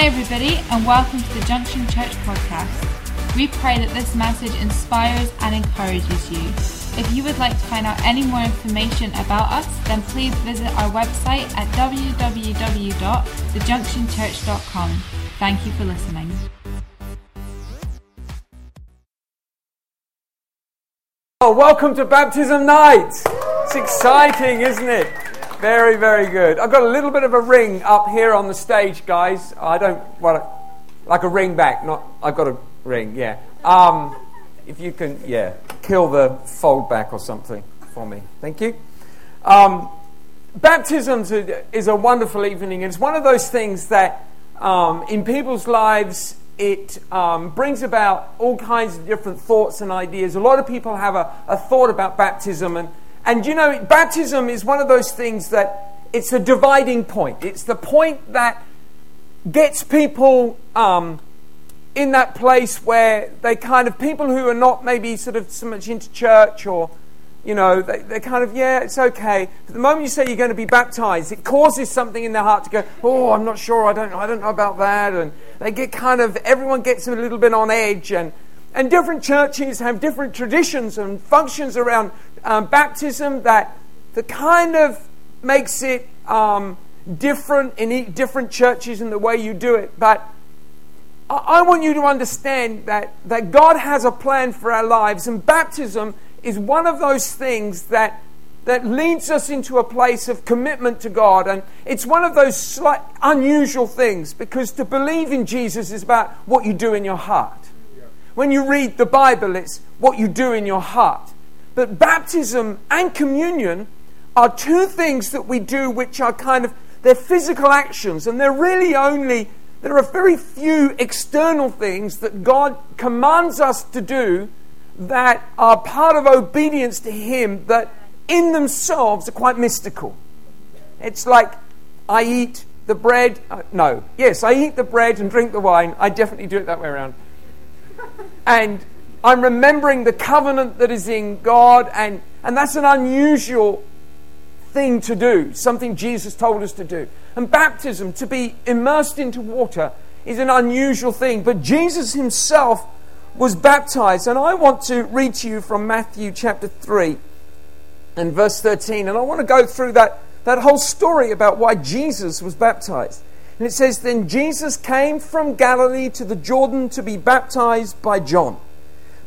Hi, everybody, and welcome to the Junction Church podcast. We pray that this message inspires and encourages you. If you would like to find out any more information about us, then please visit our website at www.thejunctionchurch.com. Thank you for listening. Oh, welcome to baptism night. It's exciting, isn't it? Very, very good. I've got a little bit of a ring up here on the stage, guys. I don't want to, like a ring back. Not, I've got a ring. Yeah. Um, if you can, yeah, kill the fold back or something for me. Thank you. Um, baptism is a wonderful evening. It's one of those things that um, in people's lives it um, brings about all kinds of different thoughts and ideas. A lot of people have a, a thought about baptism and and you know, baptism is one of those things that it's a dividing point. It's the point that gets people um, in that place where they kind of, people who are not maybe sort of so much into church or, you know, they, they're kind of, yeah, it's okay. But the moment you say you're going to be baptized, it causes something in their heart to go, oh, I'm not sure, I don't I don't know about that. And they get kind of, everyone gets a little bit on edge and, and different churches have different traditions and functions around um, baptism that, the kind of makes it um, different in different churches in the way you do it. But I, I want you to understand that, that God has a plan for our lives, and baptism is one of those things that that leads us into a place of commitment to God. And it's one of those slight, unusual things because to believe in Jesus is about what you do in your heart. When you read the Bible, it's what you do in your heart. But baptism and communion are two things that we do which are kind of they're physical actions and they're really only there are very few external things that God commands us to do that are part of obedience to him that in themselves are quite mystical. It's like I eat the bread. Uh, no, yes, I eat the bread and drink the wine. I definitely do it that way around. And I'm remembering the covenant that is in God, and, and that's an unusual thing to do, something Jesus told us to do. And baptism, to be immersed into water, is an unusual thing. But Jesus himself was baptized. And I want to read to you from Matthew chapter 3 and verse 13. And I want to go through that, that whole story about why Jesus was baptized. And it says, Then Jesus came from Galilee to the Jordan to be baptized by John.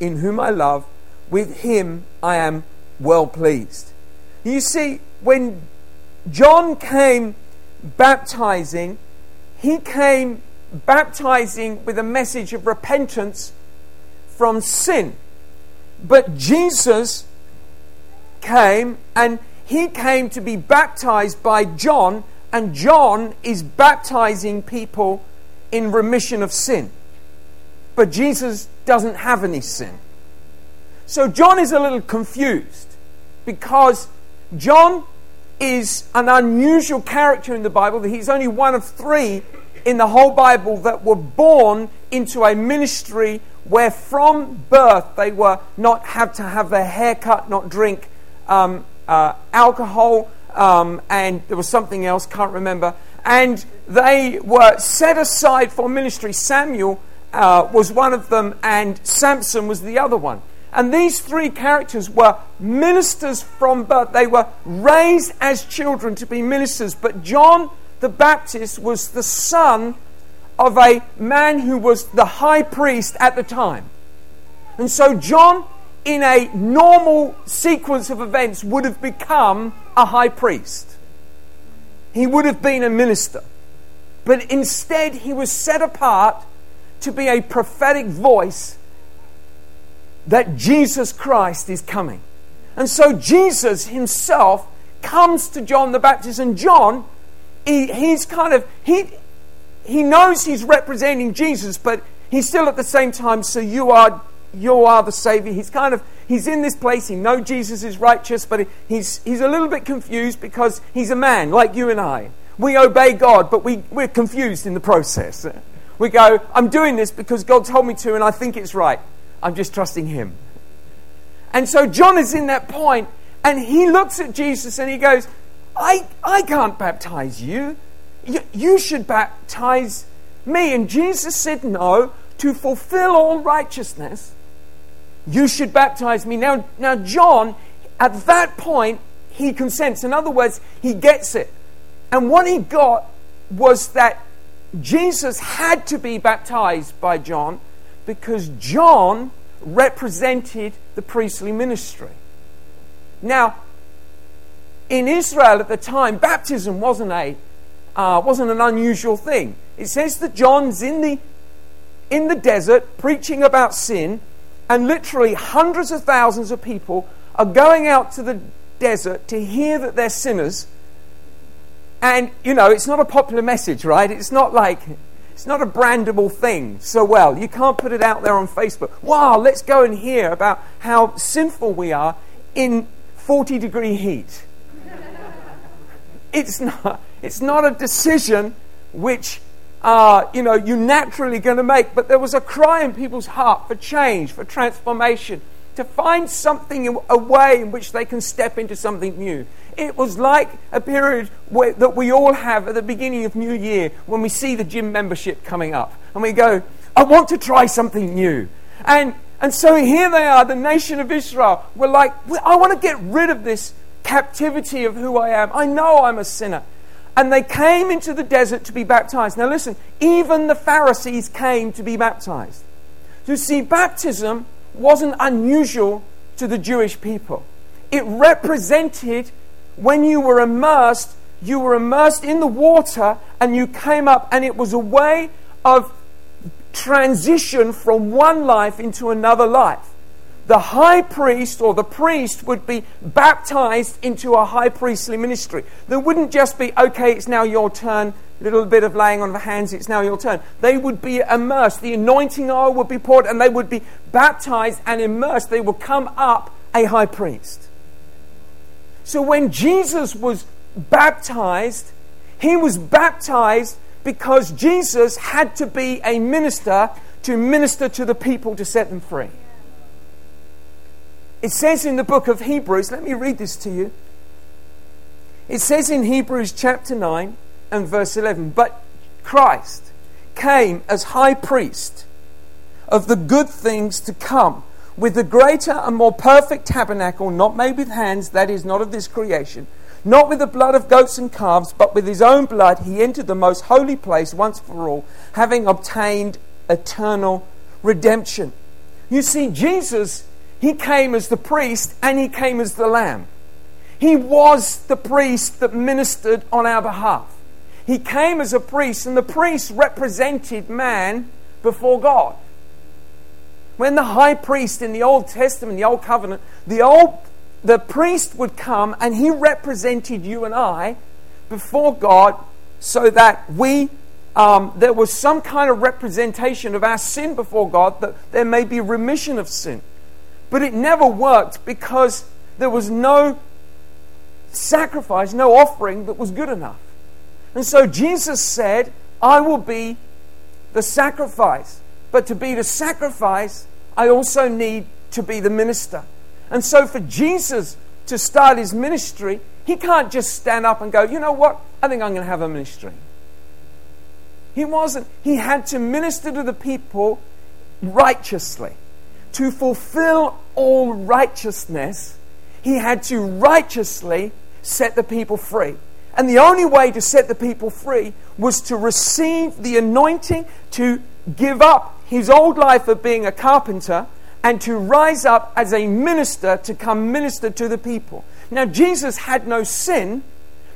in whom I love, with him I am well pleased. You see, when John came baptizing, he came baptizing with a message of repentance from sin. But Jesus came and he came to be baptized by John, and John is baptizing people in remission of sin. But Jesus doesn't have any sin. So John is a little confused because John is an unusual character in the Bible. He's only one of three in the whole Bible that were born into a ministry where from birth they were not had to have their hair cut, not drink um, uh, alcohol, um, and there was something else, can't remember. And they were set aside for ministry. Samuel uh, was one of them, and Samson was the other one. And these three characters were ministers from birth. They were raised as children to be ministers. But John the Baptist was the son of a man who was the high priest at the time. And so, John, in a normal sequence of events, would have become a high priest. He would have been a minister. But instead, he was set apart to be a prophetic voice that Jesus Christ is coming. And so Jesus himself comes to John the Baptist, and John, he, he's kind of, he, he knows he's representing Jesus, but he's still at the same time, so you are you are the savior. He's kind of he's in this place. He knows Jesus is righteous, but he's he's a little bit confused because he's a man like you and I. We obey God, but we, we're confused in the process. We go, I'm doing this because God told me to, and I think it's right. I'm just trusting Him. And so John is in that point, and he looks at Jesus and he goes, I, I can't baptize you. you. You should baptize me. And Jesus said, No, to fulfill all righteousness, you should baptize me. Now, now John, at that point, he consents. In other words, he gets it. And what he got was that Jesus had to be baptized by John because John represented the priestly ministry. Now, in Israel at the time, baptism wasn't a uh, wasn't an unusual thing. It says that John's in the in the desert preaching about sin, and literally hundreds of thousands of people are going out to the desert to hear that they're sinners and, you know, it's not a popular message, right? It's not like, it's not a brandable thing so well. You can't put it out there on Facebook. Wow, let's go and hear about how sinful we are in 40 degree heat. it's, not, it's not a decision which uh, you know, you're naturally going to make. But there was a cry in people's heart for change, for transformation, to find something, a way in which they can step into something new. It was like a period where, that we all have at the beginning of New Year when we see the gym membership coming up and we go, I want to try something new. And, and so here they are, the nation of Israel. We're like, I want to get rid of this captivity of who I am. I know I'm a sinner. And they came into the desert to be baptized. Now, listen, even the Pharisees came to be baptized. You see, baptism wasn't unusual to the Jewish people, it represented when you were immersed, you were immersed in the water and you came up, and it was a way of transition from one life into another life. The high priest or the priest would be baptized into a high priestly ministry. There wouldn't just be, okay, it's now your turn, little bit of laying on of hands, it's now your turn. They would be immersed. The anointing oil would be poured, and they would be baptized and immersed. They would come up a high priest. So when Jesus was baptized, he was baptized because Jesus had to be a minister to minister to the people to set them free. It says in the book of Hebrews, let me read this to you. It says in Hebrews chapter 9 and verse 11, but Christ came as high priest of the good things to come with a greater and more perfect tabernacle, not made with hands, that is, not of this creation, not with the blood of goats and calves, but with his own blood, he entered the most holy place once for all, having obtained eternal redemption. You see, Jesus, he came as the priest and he came as the lamb. He was the priest that ministered on our behalf. He came as a priest, and the priest represented man before God. When the high priest in the Old Testament, the Old Covenant, the old the priest would come and he represented you and I before God so that we um, there was some kind of representation of our sin before God that there may be remission of sin. But it never worked because there was no sacrifice, no offering that was good enough. And so Jesus said, I will be the sacrifice. But to be the sacrifice, I also need to be the minister. And so for Jesus to start his ministry, he can't just stand up and go, you know what? I think I'm going to have a ministry. He wasn't. He had to minister to the people righteously. To fulfill all righteousness, he had to righteously set the people free. And the only way to set the people free was to receive the anointing to give up his old life of being a carpenter and to rise up as a minister to come minister to the people. Now, Jesus had no sin,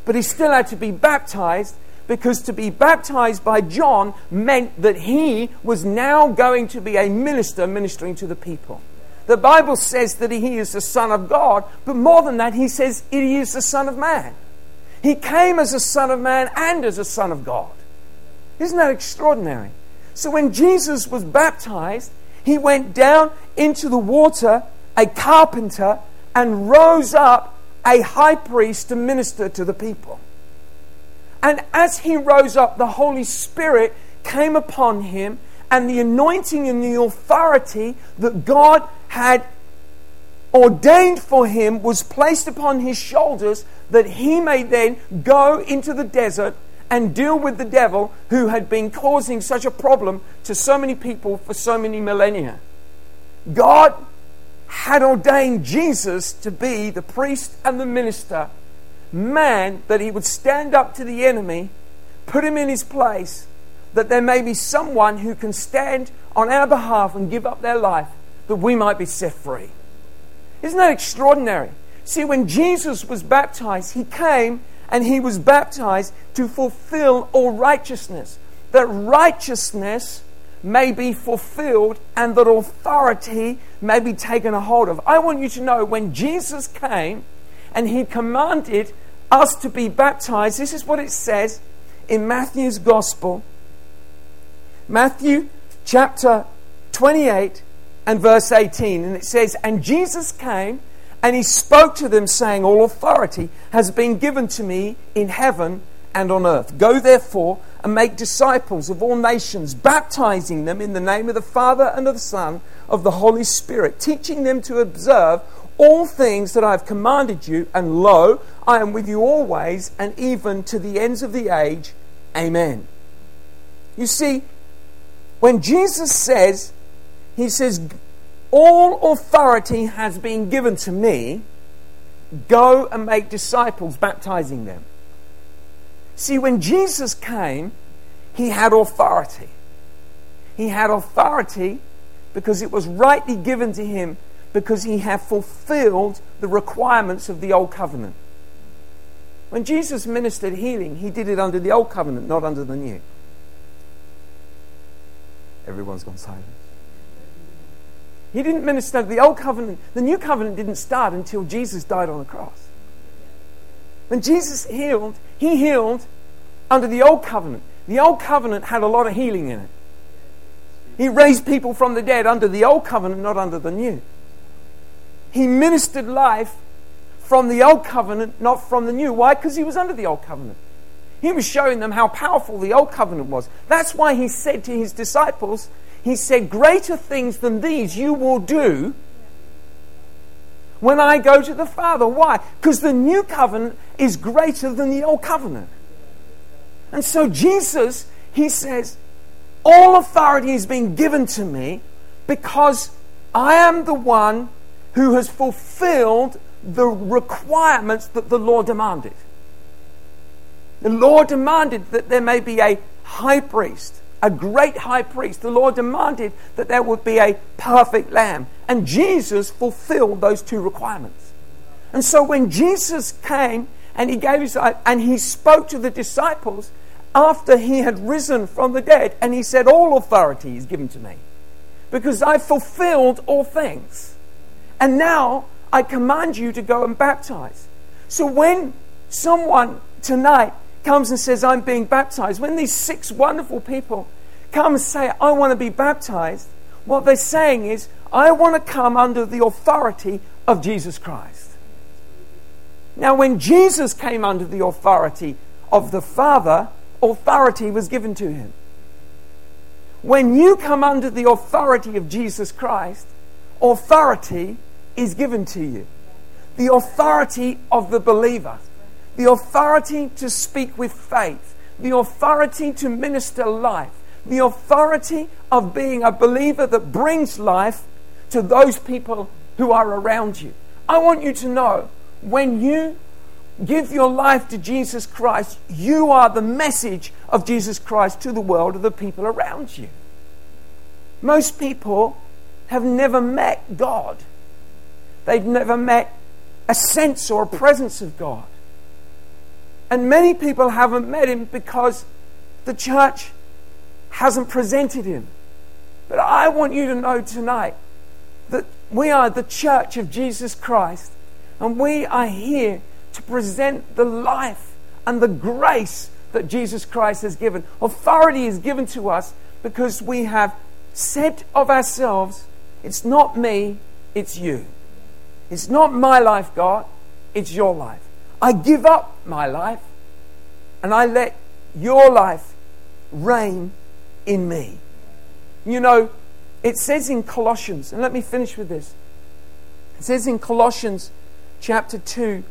but he still had to be baptized because to be baptized by John meant that he was now going to be a minister ministering to the people. The Bible says that he is the Son of God, but more than that, he says he is the Son of Man. He came as a Son of Man and as a Son of God. Isn't that extraordinary? So when Jesus was baptized, he went down into the water, a carpenter, and rose up a high priest to minister to the people. And as he rose up, the Holy Spirit came upon him, and the anointing and the authority that God had ordained for him was placed upon his shoulders that he may then go into the desert and deal with the devil who had been causing such a problem to so many people for so many millennia. God had ordained Jesus to be the priest and the minister, man, that he would stand up to the enemy, put him in his place, that there may be someone who can stand on our behalf and give up their life that we might be set free. Isn't that extraordinary? See, when Jesus was baptized, he came and he was baptized to fulfill all righteousness. That righteousness may be fulfilled and that authority may be taken a hold of. I want you to know when Jesus came and he commanded us to be baptized, this is what it says in Matthew's Gospel. Matthew chapter 28 and verse 18. And it says, And Jesus came and he spoke to them, saying, All authority has been given to me in heaven and on earth. Go therefore and make disciples of all nations, baptizing them in the name of the Father and of the Son, of the Holy Spirit, teaching them to observe all things that I have commanded you, and lo, I am with you always, and even to the ends of the age. Amen. You see, when Jesus says, He says, All authority has been given to me, go and make disciples, baptizing them. See, when Jesus came, he had authority. He had authority because it was rightly given to him because he had fulfilled the requirements of the old covenant. When Jesus ministered healing, he did it under the old covenant, not under the new. Everyone's gone silent. He didn't minister the old covenant. The new covenant didn't start until Jesus died on the cross. When Jesus healed, he healed under the old covenant. The old covenant had a lot of healing in it. He raised people from the dead under the old covenant, not under the new. He ministered life from the old covenant, not from the new. Why? Because he was under the old covenant. He was showing them how powerful the old covenant was. That's why he said to his disciples, He said, Greater things than these you will do when I go to the Father. Why? Because the new covenant is greater than the old covenant. And so Jesus, he says, All authority has been given to me because I am the one who has fulfilled the requirements that the law demanded. The law demanded that there may be a high priest, a great high priest. The law demanded that there would be a perfect lamb. And Jesus fulfilled those two requirements. And so when Jesus came and he gave his life and he spoke to the disciples, after he had risen from the dead, and he said, All authority is given to me, because I've fulfilled all things. And now I command you to go and baptize. So when someone tonight comes and says, I'm being baptized, when these six wonderful people come and say, I want to be baptized, what they're saying is, I want to come under the authority of Jesus Christ. Now, when Jesus came under the authority of the Father, authority was given to him. When you come under the authority of Jesus Christ, authority is given to you. The authority of the believer, the authority to speak with faith, the authority to minister life, the authority of being a believer that brings life to those people who are around you. I want you to know when you give your life to Jesus Christ, you are the message of Jesus Christ to the world of the people around you. Most people have never met God, they've never met a sense or a presence of God. And many people haven't met Him because the church hasn't presented Him. But I want you to know tonight that we are the church of Jesus Christ and we are here to present the life and the grace that Jesus Christ has given. Authority is given to us because we have said of ourselves, It's not me, it's you. It's not my life, God, it's your life. I give up my life and I let your life reign in me. You know, it says in Colossians, and let me finish with this. It says in Colossians chapter 2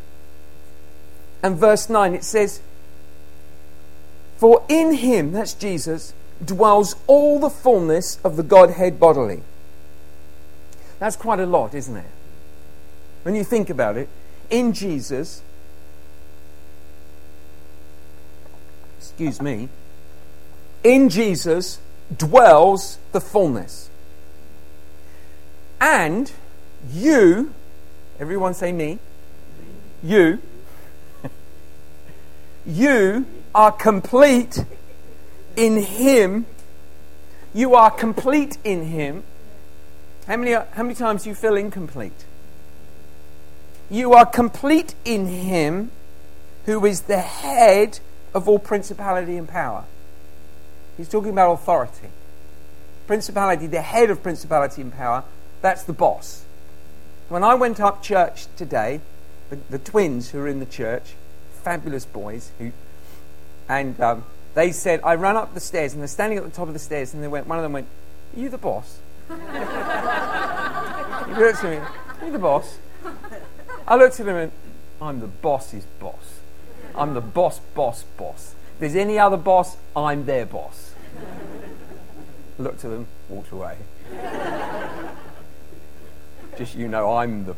and verse 9, it says, For in him, that's Jesus, dwells all the fullness of the Godhead bodily. That's quite a lot, isn't it? When you think about it, in Jesus, excuse me, in Jesus dwells the fullness. And you, everyone say me, you, you are complete in Him. You are complete in Him. How many, how many times do you feel incomplete? You are complete in Him who is the head of all principality and power. He's talking about authority. Principality, the head of principality and power, that's the boss. When I went up church today, the, the twins who are in the church, fabulous boys, who, and um, they said, I ran up the stairs, and they're standing at the top of the stairs, and they went, one of them went, Are you the boss? he looked at me, Are you the boss? I looked at him and I'm the boss's boss. I'm the boss, boss, boss. If there's any other boss, I'm their boss. Looked at them, walked away. Just you know, I'm the.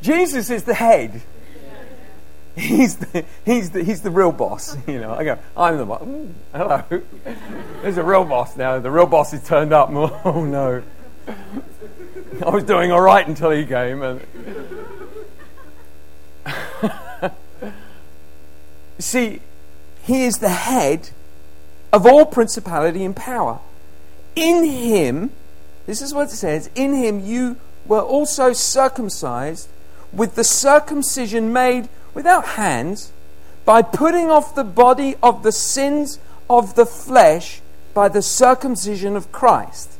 Jesus is the head. He's the, he's, the, he's the real boss. You know, I go, I'm the boss. Ooh, hello. There's a real boss now. The real boss has turned up. Oh, no. I was doing all right until he came. And See, he is the head of all principality and power. In him, this is what it says, in him you were also circumcised with the circumcision made without hands, by putting off the body of the sins of the flesh by the circumcision of Christ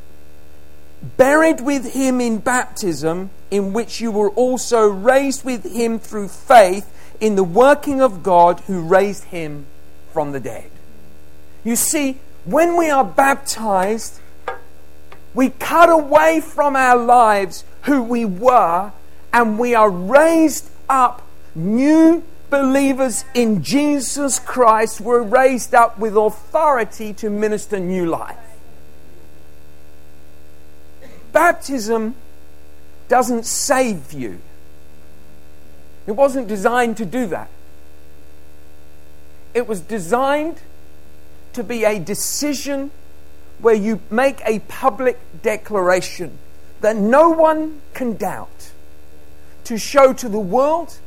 buried with him in baptism, in which you were also raised with him through faith in the working of God who raised him from the dead. You see, when we are baptized, we cut away from our lives who we were and we are raised up new believers in Jesus Christ. We're raised up with authority to minister new life. Baptism doesn't save you. It wasn't designed to do that. It was designed to be a decision where you make a public declaration that no one can doubt, to show to the world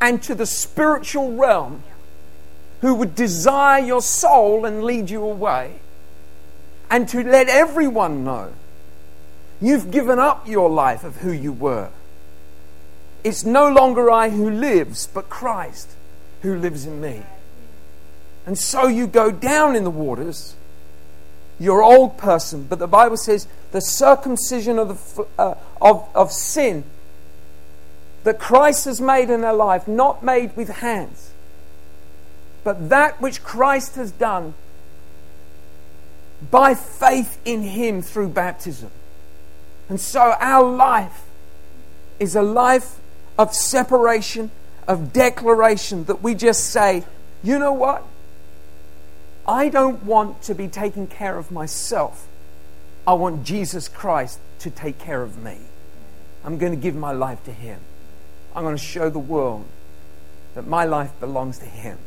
and to the spiritual realm who would desire your soul and lead you away, and to let everyone know You've given up your life of who you were. It's no longer I who lives, but Christ who lives in me. And so you go down in the waters, your old person, but the Bible says the circumcision of, the, uh, of, of sin that Christ has made in their life, not made with hands, but that which Christ has done by faith in Him through baptism. And so our life is a life of separation, of declaration that we just say, you know what? I don't want to be taking care of myself. I want Jesus Christ to take care of me. I'm going to give my life to Him. I'm going to show the world that my life belongs to Him.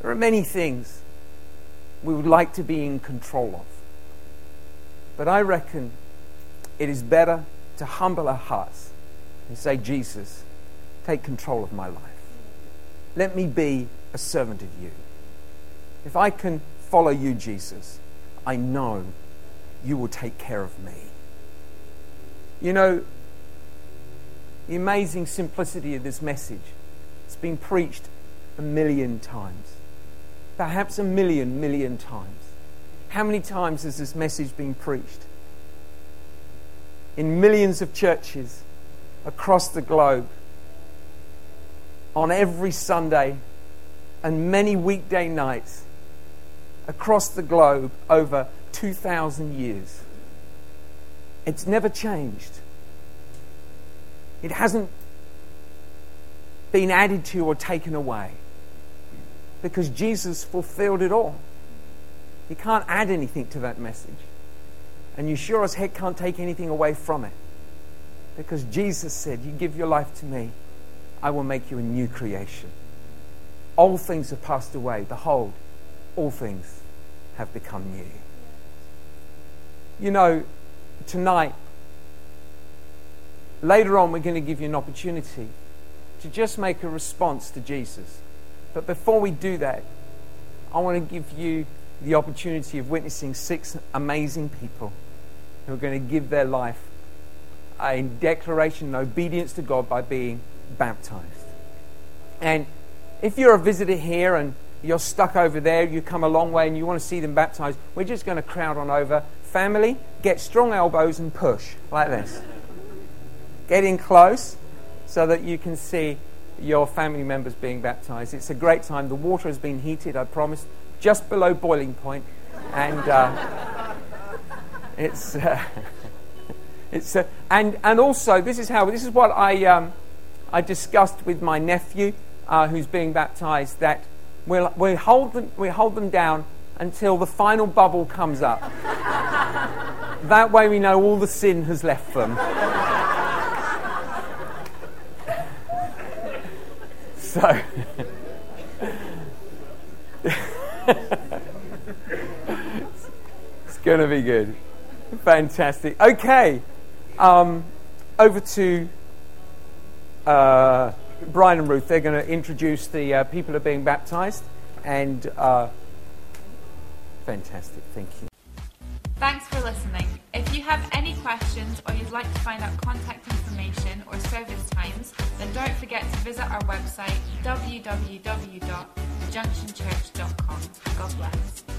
There are many things we would like to be in control of. But I reckon it is better to humble our hearts and say, Jesus, take control of my life. Let me be a servant of you. If I can follow you, Jesus, I know you will take care of me. You know, the amazing simplicity of this message. It's been preached a million times, perhaps a million, million times. How many times has this message been preached? In millions of churches across the globe, on every Sunday and many weekday nights across the globe over 2,000 years. It's never changed. It hasn't been added to or taken away because Jesus fulfilled it all. You can't add anything to that message. And you sure as heck can't take anything away from it. Because Jesus said, You give your life to me, I will make you a new creation. All things have passed away. Behold, all things have become new. You know, tonight, later on, we're going to give you an opportunity to just make a response to Jesus. But before we do that, I want to give you the opportunity of witnessing six amazing people who are going to give their life a declaration and obedience to God by being baptized. And if you're a visitor here and you're stuck over there, you come a long way and you want to see them baptized, we're just going to crowd on over. Family, get strong elbows and push like this. Get in close so that you can see your family members being baptized. It's a great time. The water has been heated, I promise, just below boiling point. And uh, it's. Uh, it's uh, and, and also, this is how, this is what I, um, I discussed with my nephew uh, who's being baptized that we'll, we, hold them, we hold them down until the final bubble comes up. that way we know all the sin has left them. So. it's going to be good. Fantastic. Okay. Um, over to. Uh, Brian and Ruth, they're going to introduce the uh, people who are being baptized. And uh, fantastic. Thank you. Thanks for listening. Questions or you'd like to find out contact information or service times, then don't forget to visit our website www.thejunctionchurch.com. God bless.